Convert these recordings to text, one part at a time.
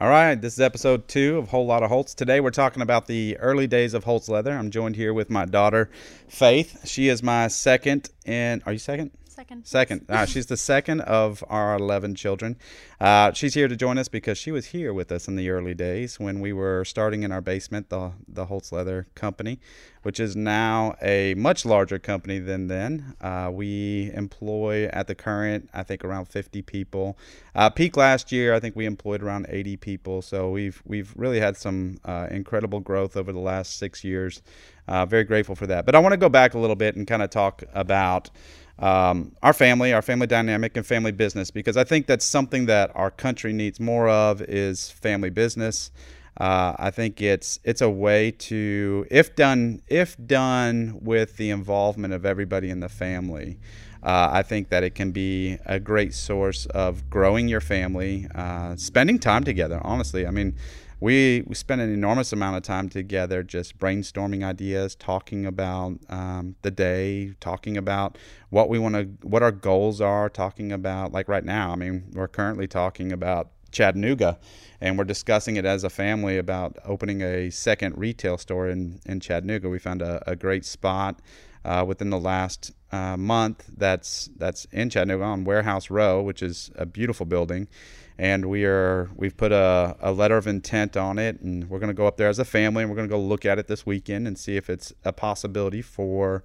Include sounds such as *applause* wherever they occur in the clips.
All right, this is episode two of Whole Lot of Holtz. Today we're talking about the early days of Holtz Leather. I'm joined here with my daughter, Faith. She is my second, and are you second? Second. Second. Uh, she's the second of our 11 children. Uh, she's here to join us because she was here with us in the early days when we were starting in our basement, the, the Holtz Leather Company, which is now a much larger company than then. Uh, we employ at the current, I think, around 50 people. Uh, peak last year, I think we employed around 80 people. So we've we've really had some uh, incredible growth over the last six years. Uh, very grateful for that. But I want to go back a little bit and kind of talk about um, our family, our family dynamic, and family business because I think that's something that our country needs more of is family business. Uh, I think it's it's a way to if done if done with the involvement of everybody in the family. Uh, I think that it can be a great source of growing your family, uh, spending time together. Honestly, I mean, we, we spent an enormous amount of time together just brainstorming ideas, talking about um, the day, talking about what we want to, what our goals are, talking about, like right now, I mean, we're currently talking about Chattanooga, and we're discussing it as a family about opening a second retail store in, in Chattanooga. We found a, a great spot uh, within the last uh, month that's that's in Chattanooga on Warehouse Row, which is a beautiful building and we are we've put a, a letter of intent on it and we're going to go up there as a family and we're going to go look at it this weekend and see if it's a possibility for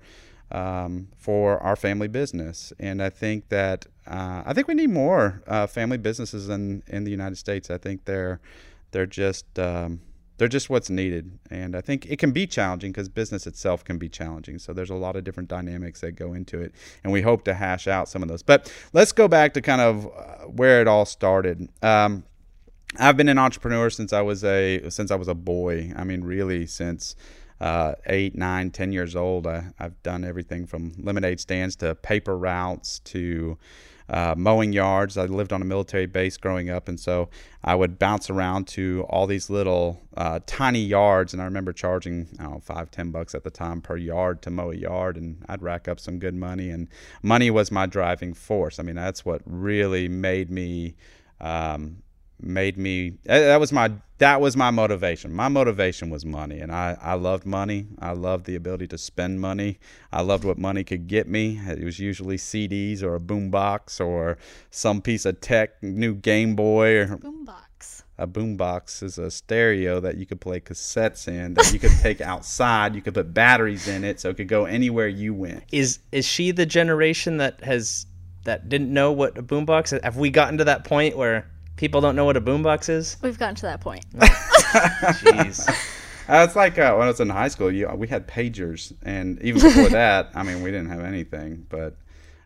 um, for our family business. And I think that uh, I think we need more uh, family businesses in in the United States. I think they're they're just um, they're just what's needed. And I think it can be challenging because business itself can be challenging. So there's a lot of different dynamics that go into it. And we hope to hash out some of those. But let's go back to kind of uh, where it all started. Um, I've been an entrepreneur since I was a since I was a boy. I mean, really since uh, eight, nine, ten years old. I, have done everything from lemonade stands to paper routes to uh, mowing yards. I lived on a military base growing up, and so I would bounce around to all these little uh, tiny yards. And I remember charging, I don't know, five, ten bucks at the time per yard to mow a yard, and I'd rack up some good money. And money was my driving force. I mean, that's what really made me. Um, made me that was my that was my motivation. My motivation was money and i i loved money. I loved the ability to spend money. I loved what money could get me. It was usually cds or a boombox or some piece of tech new game boy or boombox. A boombox is a stereo that you could play cassettes in that you could take *laughs* outside. You could put batteries in it so it could go anywhere you went. Is is she the generation that has that didn't know what a boombox is? Have we gotten to that point where People don't know what a boombox is. We've gotten to that point. *laughs* Jeez. *laughs* Uh, it's like uh, when I was in high school, you, we had pagers, and even before *laughs* that, I mean, we didn't have anything. But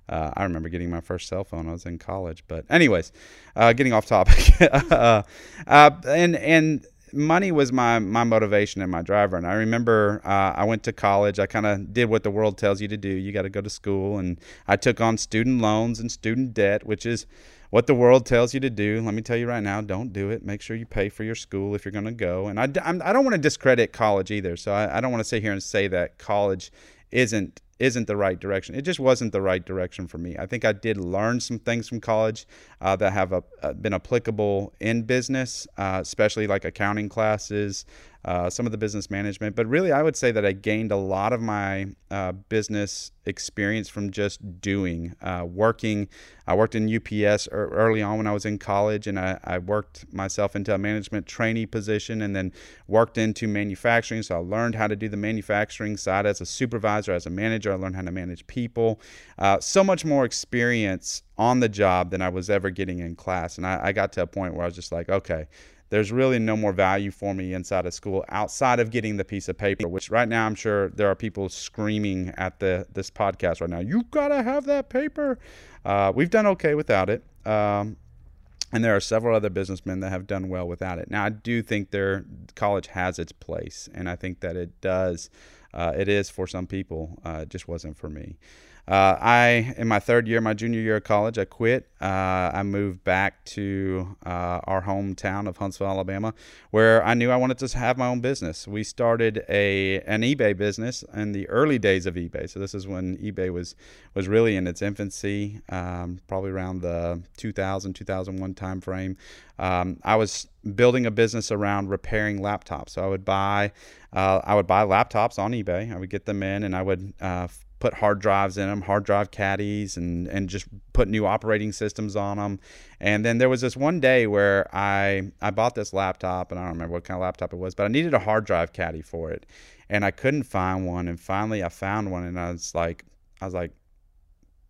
uh, I remember getting my first cell phone. I was in college. But anyways, uh, getting off topic, uh, uh, and and money was my my motivation and my driver. And I remember I went to college. I kind of did what the world tells you to do. You got to go to school, and I took on student loans and student debt, which is what the world tells you to do. Let me tell you right now, don't do it. Make sure you pay for your school if you're going to go. And I, I'm, I do not want to discredit college either. So I, I don't want to sit here and say that college isn't isn't the right direction. It just wasn't the right direction for me. I think I did learn some things from college uh, that have a, uh, been applicable in business, uh, especially like accounting classes, uh, some of the business management. But really, I would say that I gained a lot of my uh, business experience from just doing, uh, working. I worked in UPS early on when I was in college, and I, I, worked myself into a management trainee position and then worked into manufacturing. So I learned how to do the manufacturing side as a supervisor, as a manager. I learned how to manage people. Uh, so much more experience on the job than I was ever getting in class. And I, I got to a point where I was just like, okay there's really no more value for me inside of school outside of getting the piece of paper which right now i'm sure there are people screaming at the this podcast right now you gotta have that paper. Uh, we've done okay without it um, and there are several other businessmen that have done well without it. Now i do think their college has its place and i think that it does uh, it is for some people uh, it just wasn't for me uh, I, in my third year, my junior year of college, I quit. Uh, I moved back to uh, our hometown of Huntsville, Alabama, where I knew I wanted to have my own business. We started a an eBay business in the early days of eBay. So this is when eBay was was really in its infancy, um, probably around the 2000 2001 time frame. Um, I was building a business around repairing laptops. So I would buy uh, I would buy laptops on eBay. I would get them in, and I would uh, put hard drives in them, hard drive caddies, and and just put new operating systems on them. And then there was this one day where I I bought this laptop, and I don't remember what kind of laptop it was, but I needed a hard drive caddy for it, and I couldn't find one. And finally, I found one, and I was like, I was like,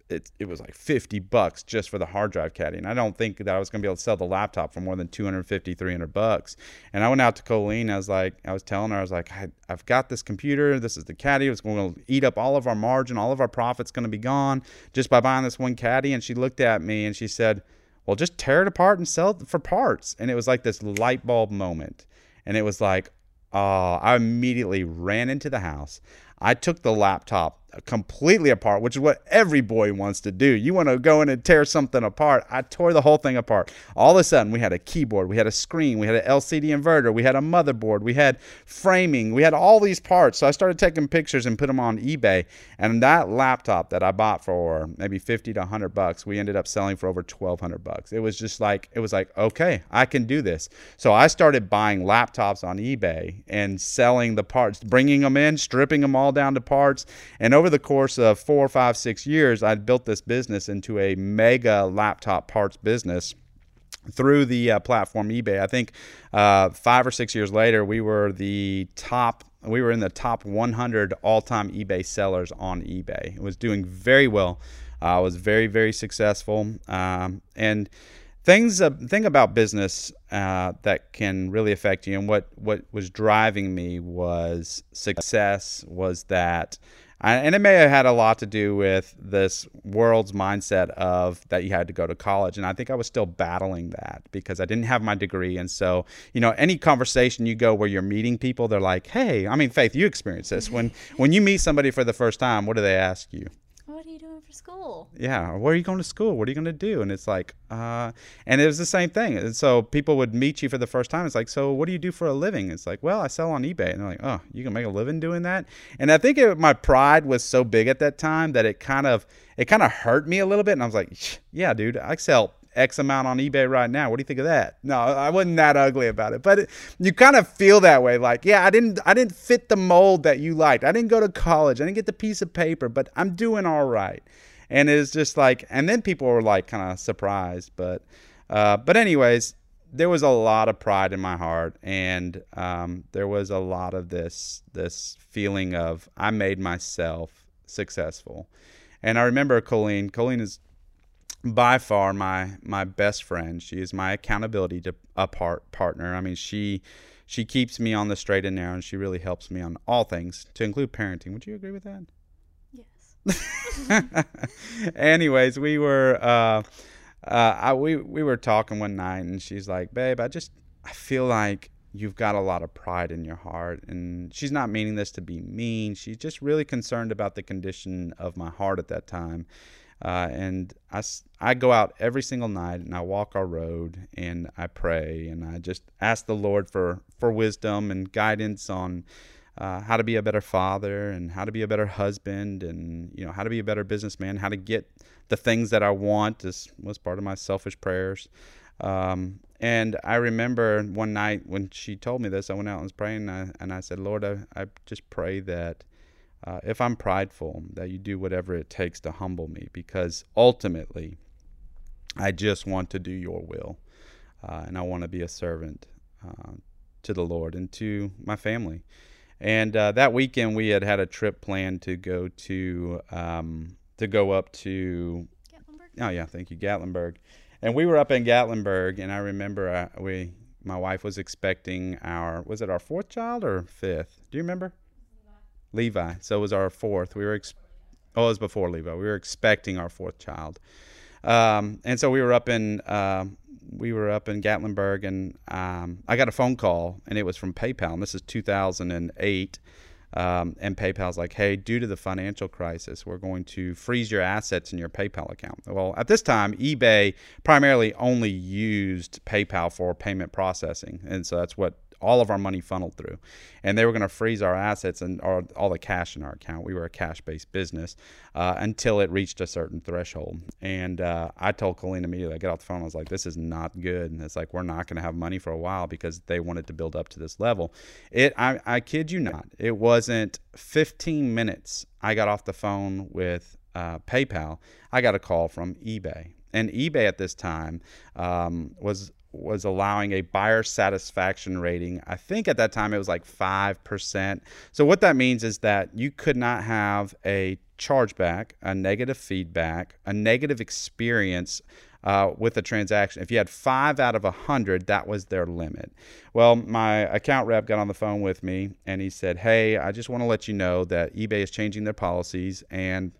it, it was like 50 bucks just for the hard drive caddy. And I don't think that I was going to be able to sell the laptop for more than 250, 300 bucks. And I went out to Colleen. I was like, I was telling her, I was like, I, have got this computer. This is the caddy. It's going to eat up all of our margin. All of our profit's going to be gone just by buying this one caddy. And she looked at me and she said, well, just tear it apart and sell it for parts. And it was like this light bulb moment. And it was like, oh, I immediately ran into the house. I took the laptop completely apart, which is what every boy wants to do. You want to go in and tear something apart. I tore the whole thing apart. All of a sudden, we had a keyboard, we had a screen, we had an LCD inverter, we had a motherboard, we had framing, we had all these parts. So I started taking pictures and put them on eBay. And that laptop that I bought for maybe 50 to 100 bucks, we ended up selling for over 1200 bucks. It was just like it was like, okay, I can do this. So I started buying laptops on eBay and selling the parts, bringing them in, stripping them all down to parts, and over over the course of four, five, six years, I'd built this business into a mega laptop parts business through the uh, platform eBay. I think uh, five or six years later, we were the top. We were in the top 100 all-time eBay sellers on eBay. It was doing very well. Uh, was very, very successful. Um, and things, uh, thing about business uh, that can really affect you, and what what was driving me was success. Was that and it may have had a lot to do with this world's mindset of that you had to go to college and i think i was still battling that because i didn't have my degree and so you know any conversation you go where you're meeting people they're like hey i mean faith you experience this. When when you meet somebody for the first time what do they ask you what are you doing for school? Yeah, where are you going to school? What are you going to do? And it's like, uh, and it was the same thing. And so people would meet you for the first time. It's like, so what do you do for a living? It's like, well, I sell on eBay. And they're like, oh, you can make a living doing that? And I think it, my pride was so big at that time that it kind of it kind of hurt me a little bit. And I was like, yeah, dude, I sell X amount on eBay right now. What do you think of that? No, I wasn't that ugly about it, but it, you kind of feel that way. Like, yeah, I didn't, I didn't fit the mold that you liked. I didn't go to college. I didn't get the piece of paper, but I'm doing all right. And it's just like, and then people were like kind of surprised, but, uh, but anyways, there was a lot of pride in my heart, and um, there was a lot of this, this feeling of I made myself successful. And I remember Colleen. Colleen is by far my my best friend. She is my accountability to a part partner. I mean, she she keeps me on the straight and narrow, and she really helps me on all things, to include parenting. Would you agree with that? Yes. *laughs* Anyways, we were uh, uh, I, we we were talking one night, and she's like, "Babe, I just I feel like." You've got a lot of pride in your heart. And she's not meaning this to be mean. She's just really concerned about the condition of my heart at that time uh, and I, I go out every single night and I walk our road and I pray and I just ask the Lord for, for wisdom and guidance on uh, how to be a better father and how to be a better husband and you know how to be a better businessman, how to get the things that I want. This was part of my selfish prayers. Um, and I remember one night when she told me this, I went out and was praying and I, and I said, Lord, I, I just pray that uh, if I'm prideful, that you do whatever it takes to humble me, because ultimately, I just want to do your will, uh, and I want to be a servant uh, to the Lord and to my family. And uh, that weekend, we had had a trip planned to go to um, to go up to. Gatlinburg? Oh yeah, thank you, Gatlinburg. And we were up in Gatlinburg, and I remember uh, we my wife was expecting our was it our fourth child or fifth? Do you remember? Levi. So it was our fourth. We were, ex- oh, it was before Levi. We were expecting our fourth child. Um, and so we were up in, uh, we were up in Gatlinburg and um, I got a phone call and it was from PayPal. And this is 2008. Uh, Um, and PayPal's like, hey, due to the financial crisis, we're going to freeze your assets in your PayPal account. Well, at this time, eBay primarily only used PayPal for payment processing. And so that's what all of our money funneled through. And they were going to freeze our assets and our, all the cash in our account. We were a cash based business uh, until it reached a certain threshold. And uh, I told Colleen immediately, I got off the phone, I was like, this is not good. And it's like, we're not going to have money for a while because they wanted to build up to this level. It, I, I kid you not, it wasn't 15 minutes I got off the phone with uh, PayPal. I got a call from eBay. And eBay at this time um, was was allowing a buyer satisfaction rating. I think at that time it was like 5%. So, what that means is that you could not have a chargeback, a negative feedback, a negative experience uh, with a transaction. If you had five out of a hundred, that was their limit. Well, my account rep got on the phone with me and he said, Hey, I just want to let you know that eBay is changing their policies and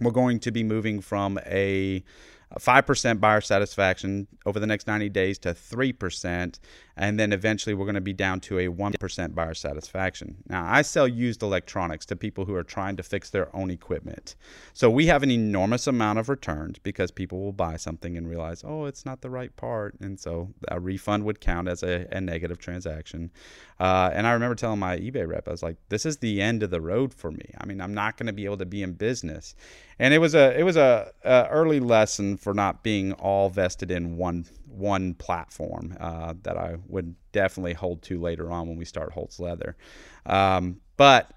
we're going to be moving from a 5% buyer satisfaction over the next 90 days to 3%. And then eventually we're going to be down to a 1% buyer satisfaction. Now, I sell used electronics to people who are trying to fix their own equipment. So we have an enormous amount of returns because people will buy something and realize, oh, it's not the right part. And so a refund would count as a, a negative transaction. Uh, and I remember telling my eBay rep, I was like, this is the end of the road for me. I mean, I'm not going to be able to be in business. And it was a it was a, a early lesson for not being all vested in one one platform uh, that I would definitely hold to later on when we start Holtz Leather. Um, but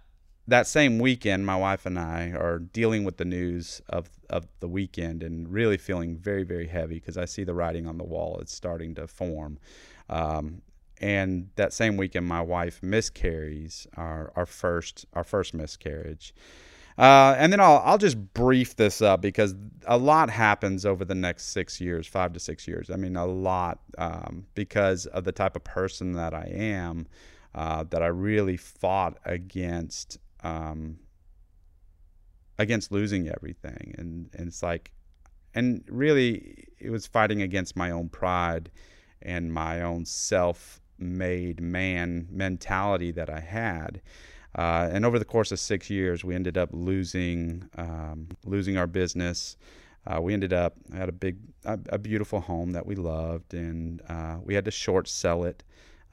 that same weekend, my wife and I are dealing with the news of, of the weekend and really feeling very, very heavy because I see the writing on the wall. It's starting to form. Um, and that same weekend, my wife miscarries our, our first our first miscarriage. Uh, and then I'll I'll just brief this up because a lot happens over the next six years, five to six years. I mean, a lot um, because of the type of person that I am. Uh, that I really fought against um, against losing everything, and and it's like, and really it was fighting against my own pride and my own self-made man mentality that I had. Uh, and over the course of six years, we ended up losing um, losing our business. Uh, we ended up had a big, a, a, beautiful home that we loved, and uh, we had to short sell it.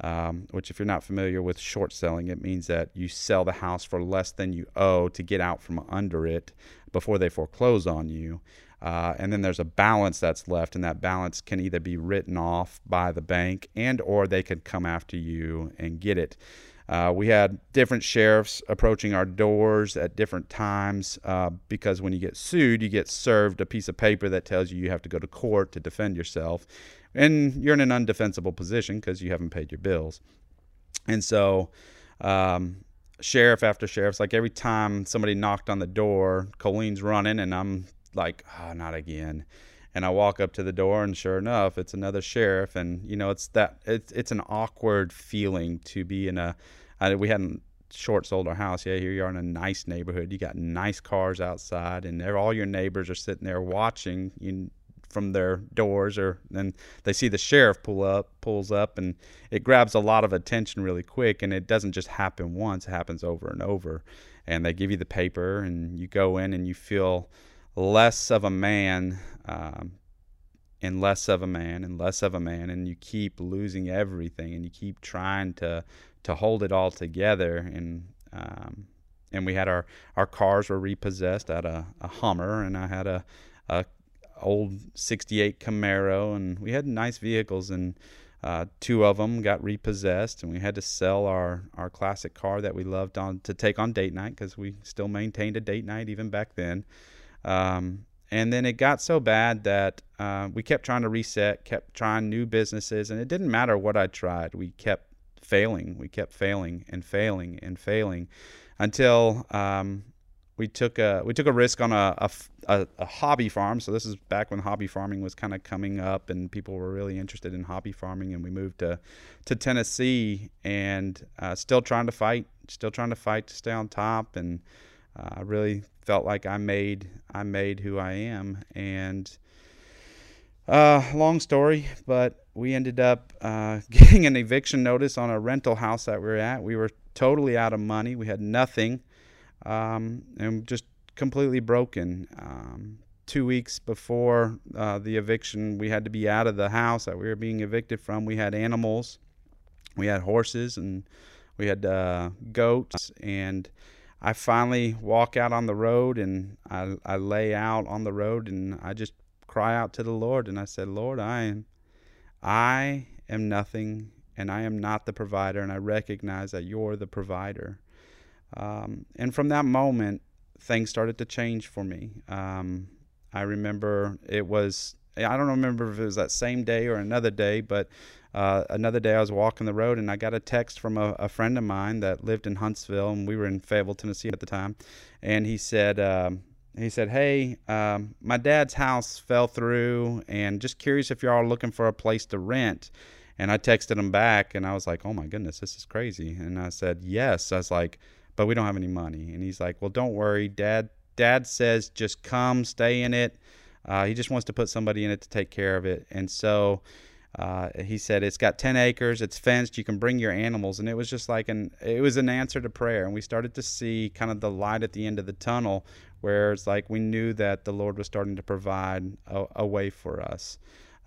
Um, which, if you're not familiar with short selling, it means that you sell the house for less than you owe to get out from under it before they foreclose on you. Uh, and then there's a balance that's left, and that balance can either be written off by the bank, and or they could come after you and get it. Uh, we had different sheriffs approaching our doors at different times uh, because when you get sued, you get served a piece of paper that tells you you have to go to court to defend yourself. And you're in an undefensible position because you haven't paid your bills. And so, um, sheriff after sheriff's like every time somebody knocked on the door, Colleen's running, and I'm like, oh, not again and I walk up to the door, and sure enough, it's another sheriff. And you know, it's that it's it's an awkward feeling to be in a. I, we hadn't short sold our house. Yeah, here you are in a nice neighborhood. You got nice cars outside, and all your neighbors are sitting there watching you from their doors, or then they see the sheriff pull up, pulls up, and it grabs a lot of attention really quick. And it doesn't just happen once; it happens over and over. And they give you the paper, and you go in, and you feel less of a man um, and less of a man and less of a man and you keep losing everything and you keep trying to to hold it all together and um, and we had our our cars were repossessed at a, a Hummer and I had a, a old 68 Camaro and we had nice vehicles and uh, two of them got repossessed and we had to sell our, our classic car that we loved on to take on date night because we still maintained a date night even back then um, and then it got so bad that uh, we kept trying to reset, kept trying new businesses, and it didn't matter what I tried. We kept failing. We kept failing and failing and failing until um, we took a we took a risk on a, a, a, hobby farm. So this is back when hobby farming was kind of coming up, and people were really interested in hobby farming. And we moved to to Tennessee, and uh, still trying to fight, still trying to fight to stay on top, and uh, I really felt like I made I made who I am. And uh, long story, but we ended up uh, *laughs* getting an eviction notice on a rental house that we were at. We were totally out of money. We had nothing, um, and just completely broken. Um, two weeks before uh, the eviction, we had to be out of the house that we were being evicted from. We had animals, we had horses, and we had uh, goats. And I finally walk out on the road and I, I lay out on the road and I just cry out to the Lord and I said, Lord, I am, I am nothing and I am not the provider, and I recognize that you're the provider. Um, and from that moment, things started to change for me. Um, I remember it was, I don't remember if it was that same day or another day, but uh, another day I was walking the road and I got a text from a, a, friend of mine that lived in Huntsville, and we were in Fayetteville, Tennessee at the time. And he said, um, he said, "Hey, um, my dad's house fell through, and just curious if y'all are looking for a place to rent." And I texted him back and I was like, oh my goodness, this is crazy. And I said, yes. I was like, but we don't have any money. And he's like, well, don't worry. Dad, dad says just come, stay in it. Uh, he just wants to put somebody in it to take care of it. And so uh, he said, it's got 10 acres, it's fenced, you can bring your animals. And it was just like an, it was an answer to prayer. And we started to see kind of the light at the end of the tunnel where it's like we knew that the Lord was starting to provide a, a way for us.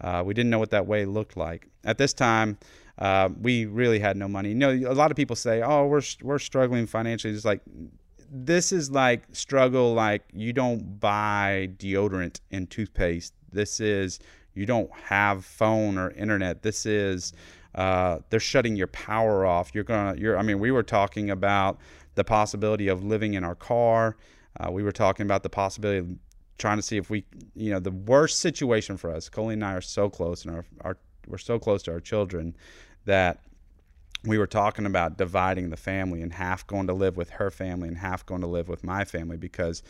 Uh, we didn't know what that way looked like. At this time, uh, we really had no money. You know, a lot of people say, "Oh, we're we're struggling financially." It's like this is like struggle like you don't buy deodorant and toothpaste. This is you don't have phone or internet. This is uh, they're shutting your power off. You're gonna. You're. I mean, we were talking about the possibility of living in our car. Uh, we were talking about the possibility of trying to see if we, you know, the worst situation for us. Colleen and I are so close, and our, our we're so close to our children that we were talking about dividing the family and half going to live with her family and half going to live with my family because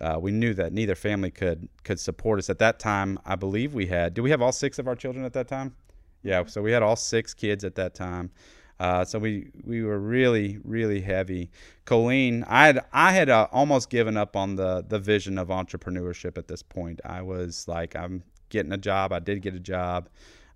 uh, we knew that neither family could could support us at that time. I believe we had. Do we have all six of our children at that time? Yeah, so we had all six kids at that time. Uh, so we we were really really heavy. Colleen, I had I had uh, almost given up on the the vision of entrepreneurship at this point. I was like, I'm getting a job. I did get a job.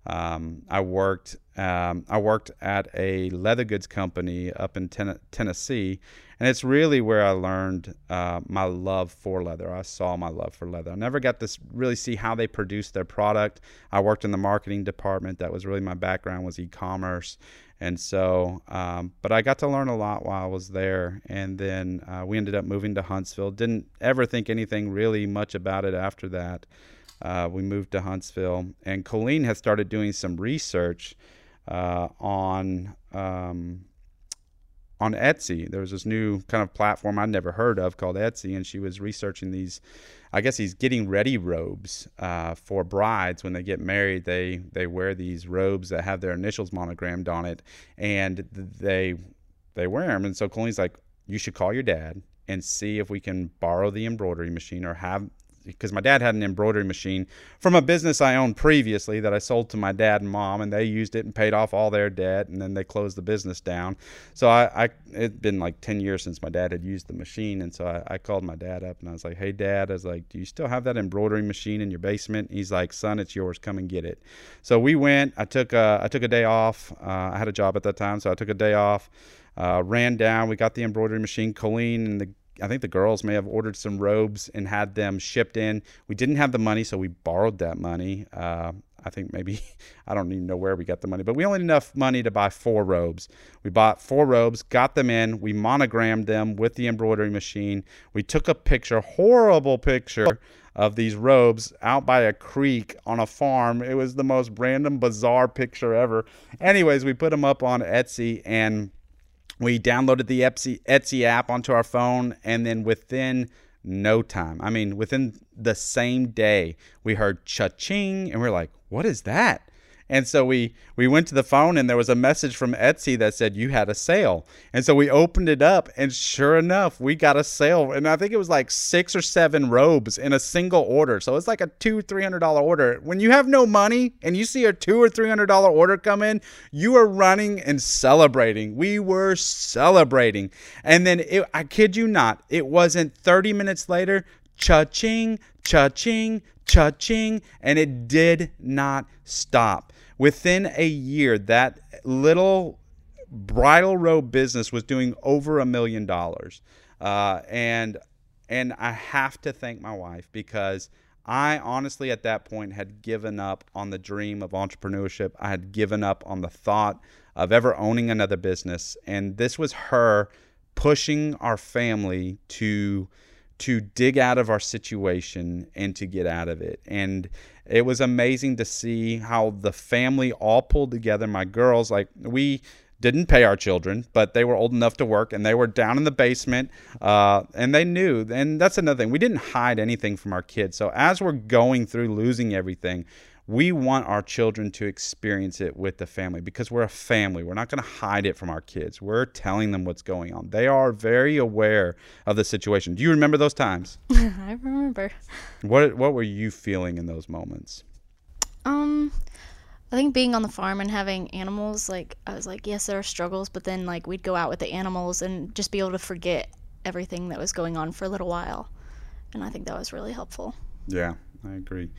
Um, I worked um, I worked at a leather goods company up in ten- Tennessee, and it's really where I learned uh, my love for leather. I saw my love for leather. I never got to really see how they produced their product. I worked in the marketing department. That was really my background was e-commerce, and so, um, but I got to learn a lot while I was there. And then uh, we ended up moving to Huntsville. Didn't ever think anything really much about it after that. Uh, we moved to Huntsville, and Colleen has started doing some research uh, on um, on Etsy. There was this new kind of platform I'd never heard of called Etsy, and she was researching these. I guess these getting ready robes uh, for brides when they get married. They they wear these robes that have their initials monogrammed on it, and they they wear them. And so Colleen's like, you should call your dad and see if we can borrow the embroidery machine or have because my dad had an embroidery machine from a business I owned previously that I sold to my dad and mom, and they used it and paid off all their debt, and then they closed the business down. So I, I it'd been like ten years since my dad had used the machine, and so I, I called my dad up and I was like, "Hey, Dad," I was like, "Do you still have that embroidery machine in your basement?" And He's like, "Son, it's yours. Come and get it." So we went. I took a, I took a day off. Uh, I had a job at that time, so I took a day off. Uh, ran down. We got the embroidery machine. Colleen and the I think the girls may have ordered some robes and had them shipped in. We didn't have the money, so we borrowed that money. Uh, I think maybe *laughs* I don't even know where we got the money, but we only had enough money to buy four robes. We bought four robes, got them in, we monogrammed them with the embroidery machine. We took a picture, horrible picture of these robes out by a creek on a farm. It was the most random, bizarre picture ever. Anyways, we put them up on Etsy and we downloaded the Etsy, Etsy app onto our phone, and then within no time, I mean, within the same day, we heard cha-ching, and we we're like, "What is that?" And so we we went to the phone and there was a message from Etsy that said you had a sale. And so we opened it up and sure enough, we got a sale. And I think it was like six or seven robes in a single order. So it's like a two, three hundred dollar order. When you have no money and you see a two or three hundred dollar order come in, you are running and celebrating. We were celebrating. And then it, I kid you not, it wasn't 30 minutes later, cha-ching, cha-ching, cha-ching, and it did not stop within a year, that little bridal robe business was doing over a million dollars. Uh, and and I have to thank my wife because I honestly at that point had given up on the dream of entrepreneurship. I had given up on the thought of ever owning another business. And this was her pushing our family to to dig out of our situation and to get out of it. And it was amazing to see how the family all pulled together. My girls, like we didn't pay our children, but they were old enough to work and they were down in the basement uh, and they knew. And that's another thing. We didn't hide anything from our kids. So as we're going through losing everything, we want our children to experience it with the family because we're a family. We're not going to hide it from our kids. We're telling them what's going on. They are very aware of the situation. Do you remember those times? *laughs* I remember. What what were you feeling in those moments? Um, I think being on the farm and having animals, like I was like, yes, there are struggles, but then like we'd go out with the animals and just be able to forget everything that was going on for a little while, and I think that was really helpful. Yeah, I agree.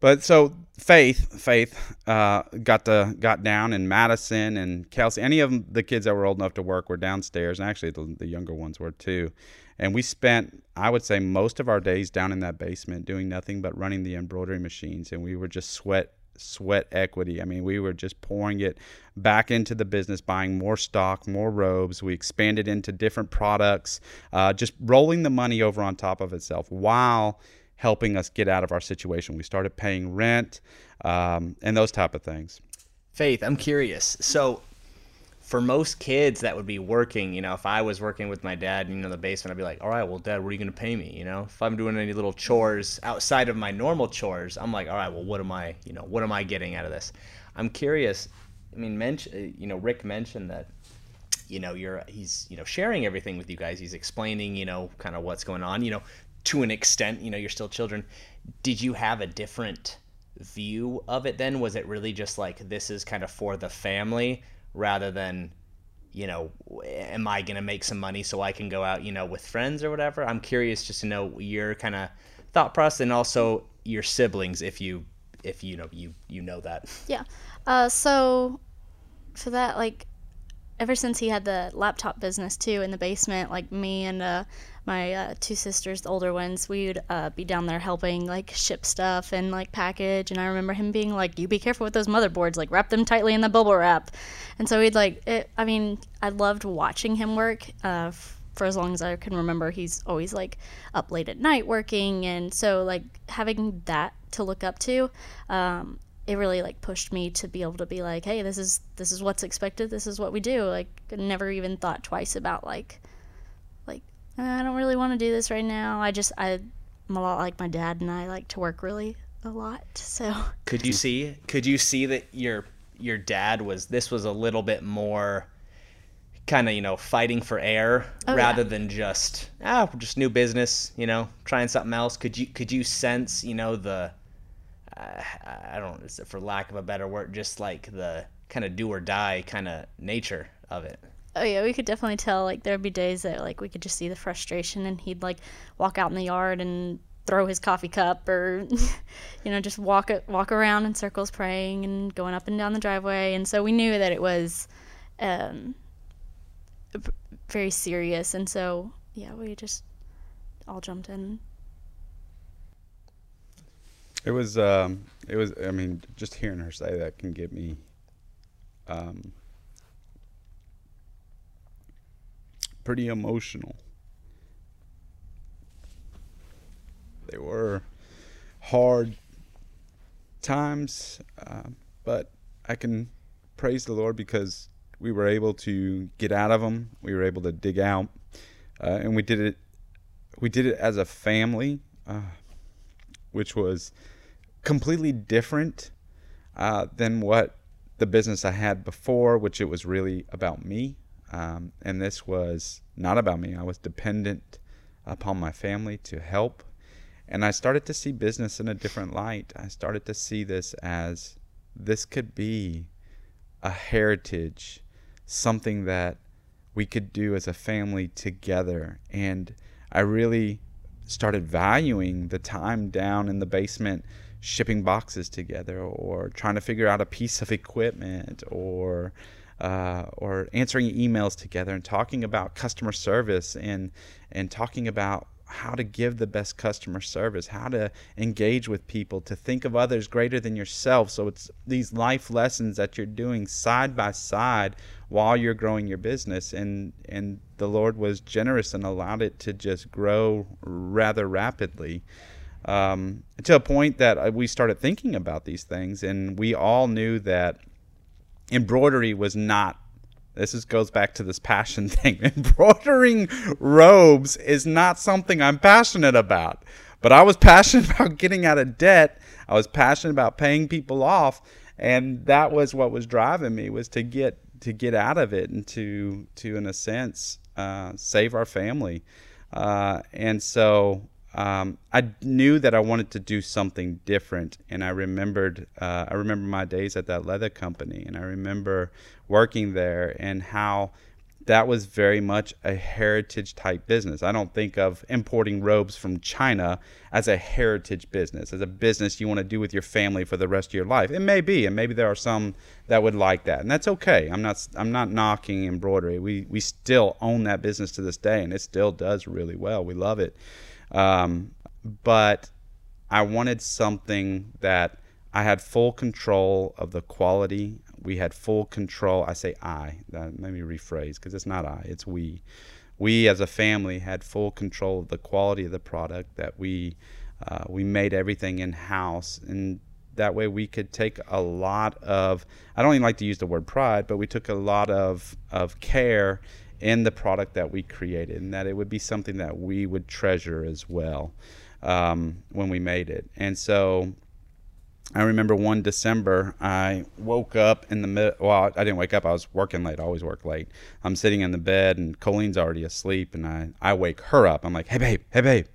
But so Faith, Faith uh, got the got down, and Madison and Kelsey, any of them, the kids that were old enough to work, were downstairs, and actually the, the younger ones were too. And we spent, I would say, most of our days down in that basement doing nothing but running the embroidery machines, and we were just sweat sweat equity. I mean, we were just pouring it back into the business, buying more stock, more robes. We expanded into different products, uh, just rolling the money over on top of itself while helping us get out of our situation. We started paying rent um, and those type of things. Faith, I'm curious. So, for most kids that would be working, you know, if I was working with my dad, you know, in the basement, I'd be like, all right, well, dad, what are you going to pay me? You know, if I'm doing any little chores outside of my normal chores, I'm like, all right, well, what am I, you know, what am I getting out of this? I'm curious. I mean, mention, you know, Rick mentioned that, you know, you're, he's, you know, sharing everything with you guys. He's explaining, you know, kind of what's going on, you know, to an extent, you know, you're still children. Did you have a different view of it then? Was it really just like this is kind of for the family rather than, you know, am I going to make some money so I can go out, you know, with friends or whatever? I'm curious just to know your kind of thought process and also your siblings if you if you know you you know that. Yeah. Uh, so for that, like, ever since he had the laptop business too in the basement, like me and uh, my uh, two sisters, the older ones, we would uh, be down there helping like ship stuff and like package. And I remember him being like, "You be careful with those motherboards. Like wrap them tightly in the bubble wrap." And so we'd like, it, I mean, I loved watching him work. Uh, for as long as I can remember, he's always like up late at night working, and so like having that to look up to, um, it really like pushed me to be able to be like, hey, this is this is what's expected. This is what we do. Like, never even thought twice about like, like I don't really want to do this right now. I just I, I'm a lot like my dad, and I like to work really a lot. So Could you see could you see that your your dad was this was a little bit more kind of, you know, fighting for air Oh, rather yeah. than just ah, just new business, you know, trying something else. Could you could you sense, you know, the uh, I don't know, for lack of a better word, just like the kind of do or die kind of nature of it. Oh yeah, we could definitely tell. Like there'd be days that like we could just see the frustration, and he'd like walk out in the yard and throw his coffee cup, or *laughs* you know, just walk walk around in circles, praying and going up and down the driveway. And so we knew that it was um, very serious. And so yeah, we just all jumped in. It was, um, it was. I mean, just hearing her say that can get me, um, pretty emotional. They were hard times, uh, but I can praise the Lord because we were able to get out of them. We were able to dig out, uh, and we did it. We did it as a family. Uh, which was completely different uh, than what the business I had before, which it was really about me. Um, and this was not about me. I was dependent upon my family to help. And I started to see business in a different light. I started to see this as this could be a heritage, something that we could do as a family together. And I really started valuing the time down in the basement shipping boxes together or trying to figure out a piece of equipment or uh, or answering emails together and talking about customer service and and talking about how to give the best customer service, how to engage with people, to think of others greater than yourself. So it's these life lessons that you're doing side by side while you're growing your business and and the Lord was generous and allowed it to just grow rather rapidly. Um, to a point that uh, we started thinking about these things, and we all knew that embroidery was not this is, goes back to this passion *laughs* thing. Embroidering robes is not something I'm passionate about. But I was passionate *laughs* about getting out of debt. I was passionate about paying people off, and that was what was driving me was to get to get out of it and to to in a sense uh, save our family. Uh, and so um, I knew that I wanted to do something different, and I remembered uh, I remember my days at that leather company, and I remember working there and how that was very much a heritage type business. I don't think of importing robes from China as a heritage business, as a business you want to do with your family for the rest of your life. It may be, and maybe there are some that would like that, and that's okay. I'm not I'm not knocking embroidery. We we still own that business to this day, and it still does really well. We love it. Um, but I wanted something that I had full control of the quality. We had full control. I say I. let me rephrase because it's not I, it's we. We as a family had full control of the quality of the product. That we uh, we made everything in house, and that way we could take a lot of. I don't even like to use the word pride, but we took a lot of of care in the product that we created, and that it would be something that we would treasure as well um, when we made it. And so I remember one December, I woke up in the middle. Well, I didn't wake up. I was working late. I always work late. I'm sitting in the bed, and Colleen's already asleep, and I, I wake her up. I'm like, hey, babe, hey, babe,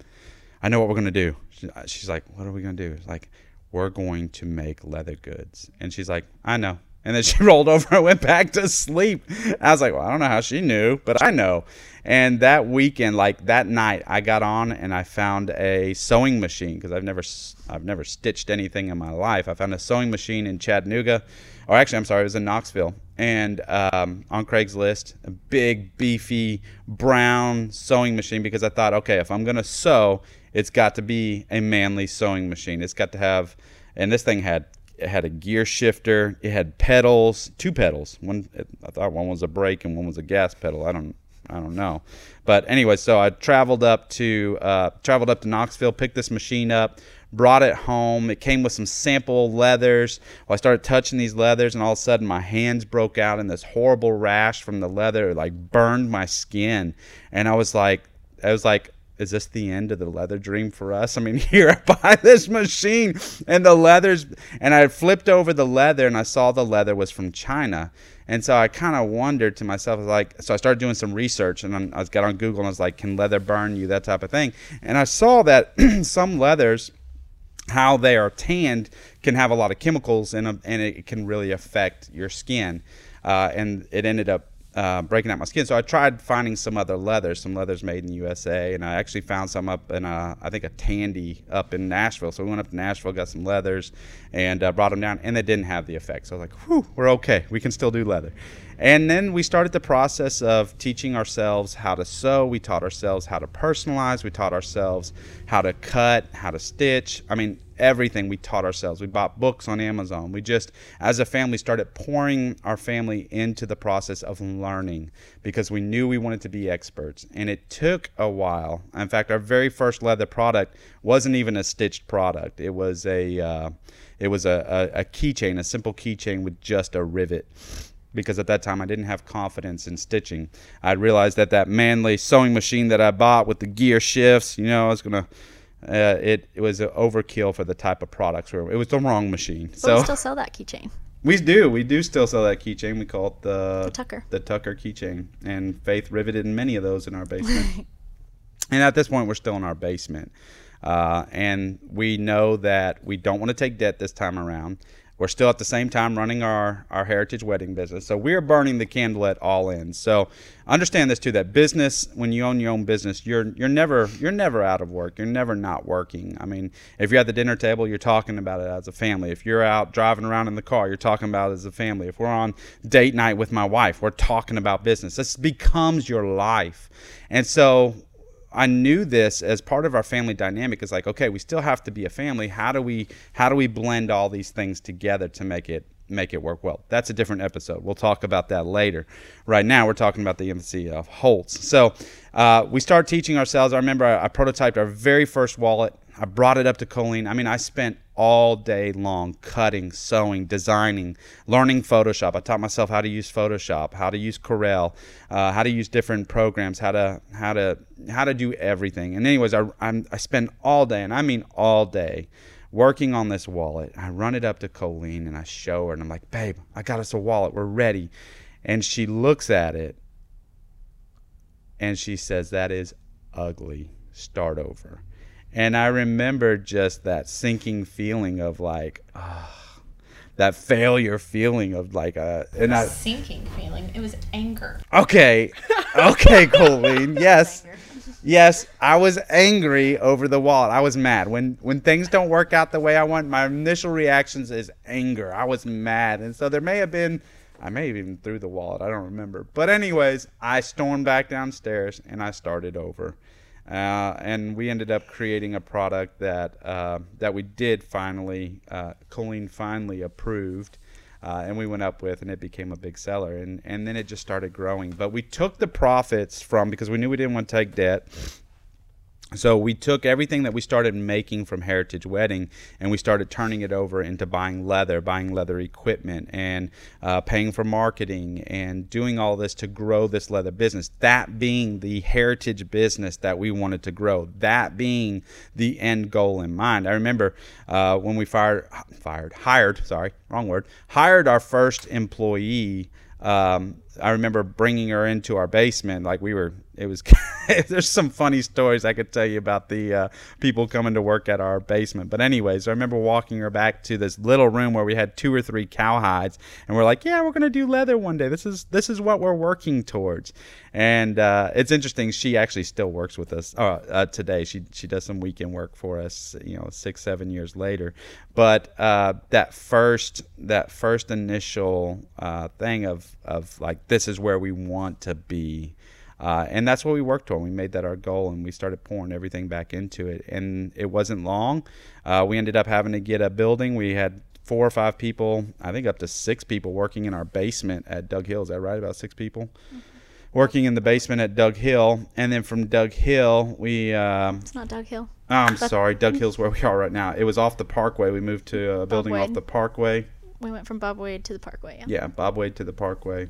I know what we're going to do. She, she's like, what are we going to do? It's like, we're going to make leather goods. And she's like, I know. And then she *laughs* rolled over and went back to sleep. I was like, well, I don't know how she knew, but I know. And that weekend, like that night, I got on and I found a sewing machine because I've never, I've never stitched anything in my life. I found a sewing machine in Chattanooga, or actually, I'm sorry, it was in Knoxville, and um, on Craigslist, a big, beefy, brown sewing machine because I thought, okay, if I'm gonna sew, it's got to be a manly sewing machine. It's got to have, and this thing had it had a gear shifter. It had pedals, two pedals. One I thought one was a brake and one was a gas pedal. I don't I don't know. But anyway, so I traveled up to uh, traveled up to Knoxville, picked this machine up, brought it home. It came with some sample leathers. Well, I started touching these leathers, and all of a sudden my hands broke out in this horrible rash from the leather. It like burned my skin, and I was like, I was like, is this the end of the leather dream for us? I mean, *laughs* here I buy this machine and the leathers, and I flipped over the leather and I saw the leather was from China. And so I kind of wondered to myself, like, so I started doing some research and I got on Google and I was like, can leather burn you? That type of thing. And I saw that *clears throat* some leathers, how they are tanned, can have a lot of chemicals in them and it can really affect your skin. Uh, and it ended up uh, breaking out my skin. So I tried finding some other leathers, some leathers made in the USA, and I actually found some up in a, I think a Tandy up in Nashville. So we went up to Nashville, got some leathers, and uh, brought them down, and they didn't have the effect. So I was like, whew, we're okay. We can still do leather. And then we started the process of teaching ourselves how to sew. We taught ourselves how to personalize. We taught ourselves how to cut, how to stitch. I mean, everything we taught ourselves. We bought books on Amazon. We just, as a family, started pouring our family into the process of learning because we knew we wanted to be experts. And it took a while. In fact, our very first leather product wasn't even a stitched product. It was a, uh, it was a, a, a keychain, a simple keychain with just a rivet because at that time I didn't have confidence in stitching. I realized that that manly sewing machine that I bought with the gear shifts, you know, I was gonna. Uh, it, it was an overkill for the type of products. Where it was the wrong machine. But so we still sell that keychain. we do. We do still sell that keychain. We call it the, The Tucker. The Tucker keychain. And Faith riveted many of those in our basement. *laughs* and at this point, we're still in our basement. Uh, and we know that we don't want to take debt this time around. We're still at the same time running our, our heritage wedding business. So we're burning the candle at all ends. So understand this too that business when you own your own business, you're you're never you're never out of work. You're never not working. I mean, if you're at the dinner table, you're talking about it as a family. If you're out driving around in the car, you're talking about it as a family. If we're on date night with my wife, we're talking about business. This becomes your life. And so I knew this as part of our family dynamic is like, okay, we still have to be a family. How do we how do we blend all these things together to make it make it work well? That's a different episode. We'll talk about that later. Right now, we're talking about the emphasis of Holtz. So uh, we started teaching ourselves. I remember I, I prototyped our very first wallet. I brought it up to Colleen. I mean, I spent all day long cutting, sewing, designing, learning Photoshop. I taught myself how to use Photoshop, how to use Corel, uh, how to use different programs, how to how to how to do everything. And anyways, I I'm, I spend all day, and I mean all day, working on this wallet. I run it up to Colleen and I show her, and I'm like, "Babe, I got us a wallet. We're ready." And she looks at it, and she says, "That is ugly. Start over." And I remember just that sinking feeling of like, oh, that failure feeling of like, uh, a and I, sinking feeling. It was anger. okay, okay, *laughs* Colleen, yes, yes, I was angry over the wallet. I was mad when when things don't work out the way I want. My initial reactions is anger. I was mad, and so there may have been. I may have even threw the wallet. I don't remember. But anyways, I stormed back downstairs and I started over. Uh, and we ended up creating a product that uh, that we did finally, uh, Colleen finally approved, uh, and we went up with, and it became a big seller, and and then it just started growing. But we took the profits from because we knew we didn't want to take debt. So we took everything that we started making from Heritage Wedding and we started turning it over into buying leather, buying leather equipment, and uh, paying for marketing and doing all this to grow this leather business. That being the heritage business that we wanted to grow. That being the end goal in mind. I remember uh, when we fired, fired, hired, sorry, wrong word, hired our first employee. Um, I remember bringing her into our basement. Like we were, it was. *laughs* *laughs* there's some funny stories I could tell you about the uh, people coming to work at our basement. But anyways, I remember walking her back to this little room where we had two or three cowhides, and we're like, "Yeah, we're gonna do leather one day. This is this is what we're working towards." And uh, it's interesting. She actually still works with us uh, uh, today. She she does some weekend work for us. You know, six seven years later. But uh, that first that first initial uh, thing of of like this is where we want to be. Uh, and that's what we worked on. We made that our goal, and we started pouring everything back into it. And it wasn't long. Uh, we ended up having to get a building. We had four or five people, I think up to six people, working in our basement at Doug Hill. Is that right? About six people. Mm-hmm. Working in the basement at Doug Hill, and then from Doug Hill, we. Um, It's not Doug Hill. oh, I'm sorry, Doug *laughs* Hill's where we are right now. It was off the Parkway. We moved to a building off the Parkway. We went from Bob Wade to the Parkway. Yeah. yeah, Bob Wade to the Parkway.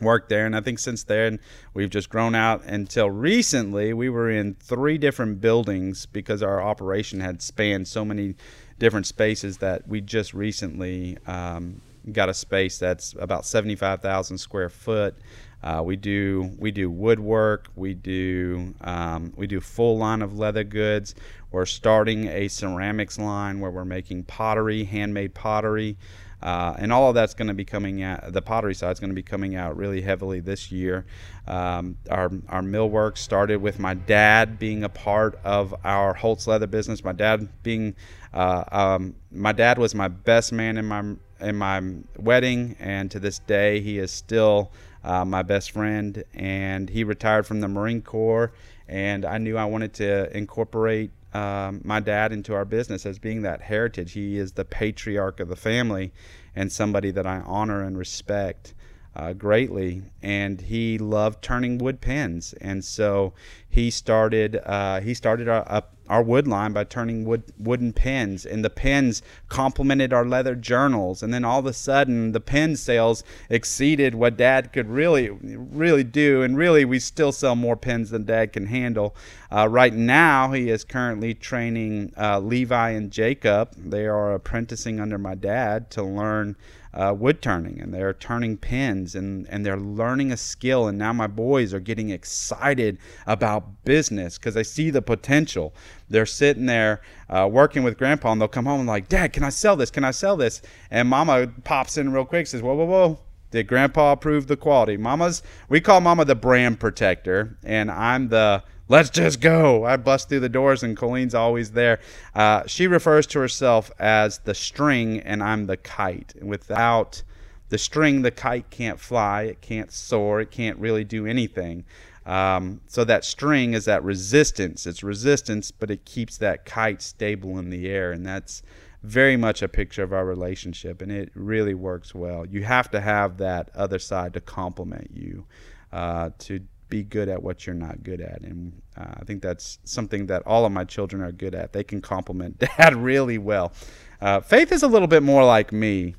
Worked there, and I think since then we've just grown out until recently. We were in three different buildings because our operation had spanned so many different spaces that we just recently um, got a space that's about seventy-five thousand square foot. Uh, we do we do woodwork. We do um, we do full line of leather goods. We're starting a ceramics line where we're making pottery, handmade pottery. Uh, and all of that's going to be coming out. The pottery side is going to be coming out really heavily this year. Um, our our millwork started with my dad being a part of our Holtz leather business. My dad being uh, um, my dad was my best man in my in my wedding, and to this day he is still uh, my best friend. And he retired from the Marine Corps, and I knew I wanted to incorporate um, my dad into our business as being that heritage. He is the patriarch of the family and somebody that I honor and respect uh, greatly. And he loved turning wood pens, and so he started uh, he started our, up our wood line by turning wood wooden pens, and the pens complemented our leather journals. And then all of a sudden, the pen sales exceeded what Dad could really really do, and really we still sell more pens than Dad can handle. Uh, right now, he is currently training uh, Levi and Jacob. They are apprenticing under my dad to learn uh, wood turning and they're turning pins and, and they're learning a skill. And now my boys are getting excited about business because they see the potential. They're sitting there uh, working with grandpa and they'll come home and like, Dad, can I sell this? Can I sell this? And mama pops in real quick, says, Whoa, whoa, whoa. Did grandpa approve the quality? Mama's, we call mama the brand protector, and I'm the let's just go. I bust through the doors, and Colleen's always there. Uh, she refers to herself as the string, and I'm the kite. Without the string, the kite can't fly, it can't soar, it can't really do anything. Um, so that string is that resistance. It's resistance, but it keeps that kite stable in the air, and that's very much a picture of our relationship, and it really works well. You have to have that other side to complement you, uh, to be good at what you're not good at, and uh, I think that's something that all of my children are good at. They can complement *laughs* dad really well. Uh, Faith is a little bit more like me,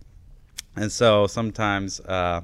and so sometimes uh,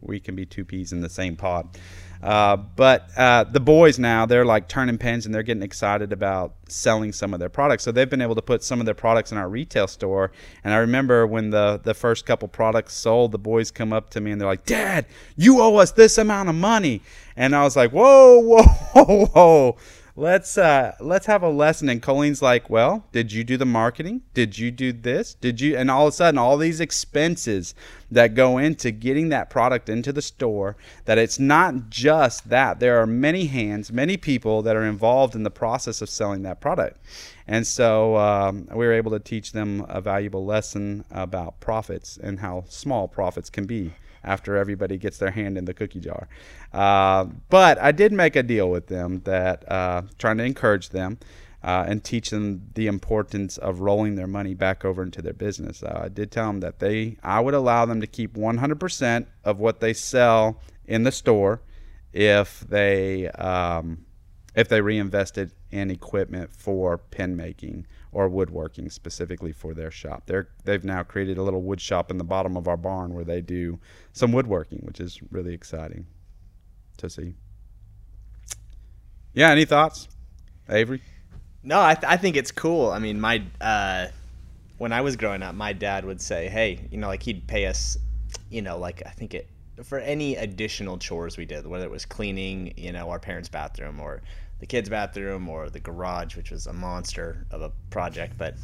we can be two peas in the same pod. Uh, but uh, the boys now they're like turning pens and they're getting excited about selling some of their products. So they've been able to put some of their products in our retail store. And I remember when the the first couple products sold, the boys come up to me and they're like, "Dad, you owe us this amount of money." And I was like, "Whoa, whoa, *laughs* whoa, whoa." Let's uh, let's have a lesson. And Colleen's like, well, did you do the marketing? Did you do this? Did you? And all of a sudden, all these expenses that go into getting that product into the store. That it's not just that. There are many hands, many people that are involved in the process of selling that product. And so um, we were able to teach them a valuable lesson about profits and how small profits can be after everybody gets their hand in the cookie jar. Uh, but I did make a deal with them that uh, trying to encourage them. Uh, and teach them the importance of rolling their money back over into their business. Uh, I did tell them that they, I would allow them to keep 100% of what they sell in the store if they, um, if they reinvested in equipment for pen making or woodworking specifically for their shop. They're they've now created a little wood shop in the bottom of our barn where they do some woodworking, which is really exciting to see. Yeah, any thoughts, Avery? No, I, th- I think it's cool. I mean, my uh, when I was growing up, my dad would say, "Hey, you know, like he'd pay us, you know, like I think it for any additional chores we did, whether it was cleaning, you know, our parents' bathroom or the kids' bathroom or the garage, which was a monster of a project, but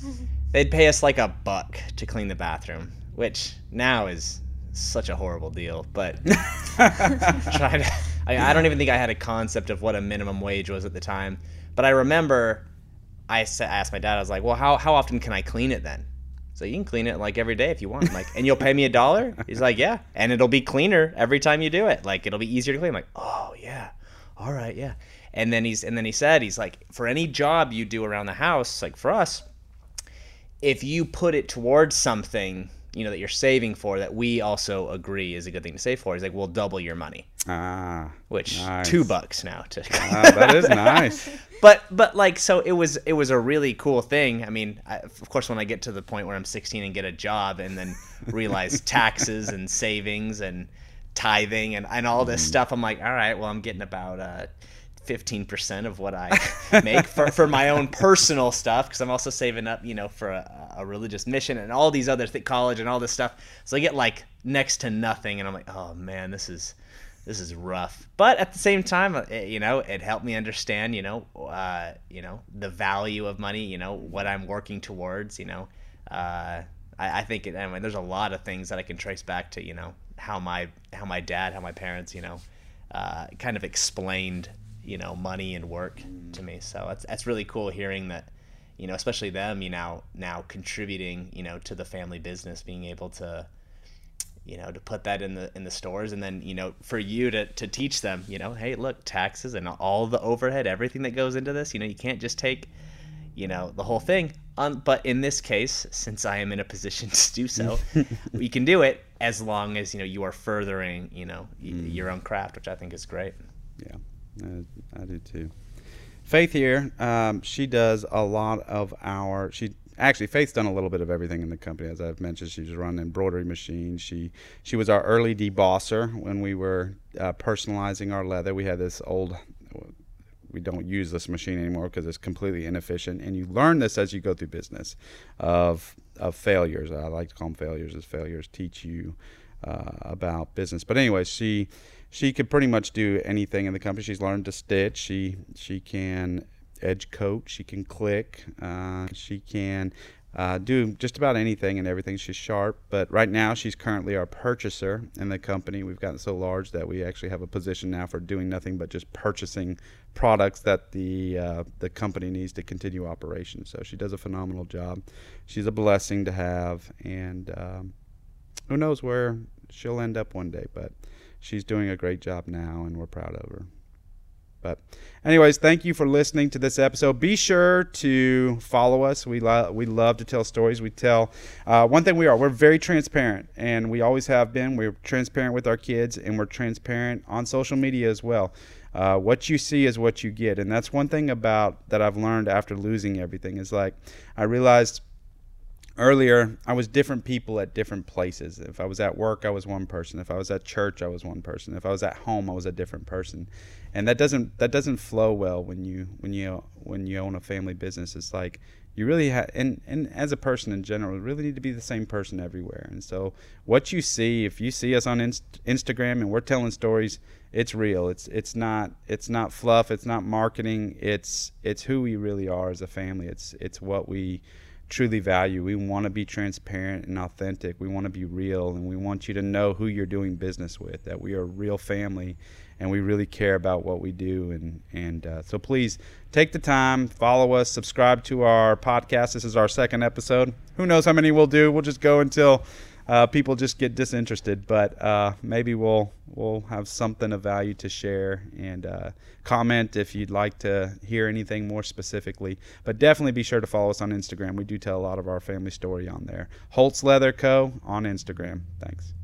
they'd pay us like a buck to clean the bathroom, which now is such a horrible deal. But *laughs* trying to, I, I don't even think I had a concept of what a minimum wage was at the time. But I remember I asked my dad, I was like, well, how, how often can I clean it then? So you can clean it like every day if you want. like, and you'll pay me a dollar? He's like, yeah. And it'll be cleaner every time you do it. Like, it'll be easier to clean. I'm like, oh, yeah. All right, yeah. And then he's and then he said he's like for any job you do around the house, like for us, if you put it towards something you know that you're saving for that we also agree is a good thing to save for. He's like, we'll double your money. Ah, which nice. two bucks now to. ah, *laughs* that is nice. But but like so it was it was a really cool thing. I mean, I, of course, when I get to the point where I'm 16 and get a job and then realize *laughs* taxes and savings and tithing and, and all this mm. stuff, I'm like, all right, well, I'm getting about uh, 15% of what I make for, for my own personal stuff because I'm also saving up, you know, for a, a religious mission and all these other th- college and all this stuff. So I get like next to nothing and I'm like, "Oh man, this is this is rough." But at the same time, it, uh, you know, it helped me understand, you know, uh, you know, the value of money, you know, what I'm working towards, you know. Uh, I, I think it, mean, there's a lot of things that I can trace back to, you know, how my how my dad, how my parents, you know, uh, kind of explained you know money and work to me. So that's that's really cool hearing that you know especially them you know now contributing you know to the family business being able to you know to put that in the in the stores and then you know for you to to teach them you know hey look taxes and all the overhead everything that goes into this you know you can't just take you know the whole thing um, but in this case since i am in a position to do so we can do it as long as you know you are furthering you know mm. your own craft which i think is great yeah I, I do too. Faith here, um, she does a lot of our. She actually Faith's done a little bit of everything in the company, as I've mentioned. She's run embroidery machines. She she was our early debosser when we were uh, personalizing our leather. We had this old. We don't use this machine anymore because it's completely inefficient, and you learn this as you go through business. Of of failures. I like to call them failures, as failures teach you uh, about business. But anyway, she she could pretty much do anything in the company. She's learned to stitch. She she can edge coat. She can click. Uh, she can uh, do just about anything and everything. She's sharp, but right now she's currently our purchaser in the company. We've gotten so large that we actually have a position now for doing nothing but just purchasing products that the uh, the company needs to continue operations. So she does a phenomenal job. She's a blessing to have, and um, who knows where she'll end up one day. But she's doing a great job now, and we're proud of her. But, anyways, thank you for listening to this episode. Be sure to follow us. We lo- we love to tell stories. We tell uh, one thing we are we're very transparent, and we always have been. We're transparent with our kids, and we're transparent on social media as well. Uh, what you see is what you get, and that's one thing about that I've learned after losing everything is like I realized earlier i was different people at different places. If i was at work i was one person. If i was at church i was one person. If i was at home i was a different person. And that doesn't that doesn't flow well when you when you when you own a family business. It's like you really have and, and as a person in general you really need to be the same person everywhere. And so what you see if you see us on Inst- instagram and we're telling stories it's real. It's it's not it's not fluff. It's not marketing. It's it's who we really are as a family. It's it's what we truly value. We want to be transparent and authentic. We want to be real, and we want you to know who you're doing business with. That we are a real family, and we really care about what we do. And and uh, so please take the time, follow us, subscribe to our podcast. This is our second episode. Who knows how many we'll do? We'll just go until uh, people just get disinterested. But uh, maybe we'll we'll have something of value to share and uh, comment if you'd like to hear anything more specifically. But definitely be sure to follow us on Instagram. We do tell a lot of our family story on there. Holtz Leather Co. on Instagram. Thanks.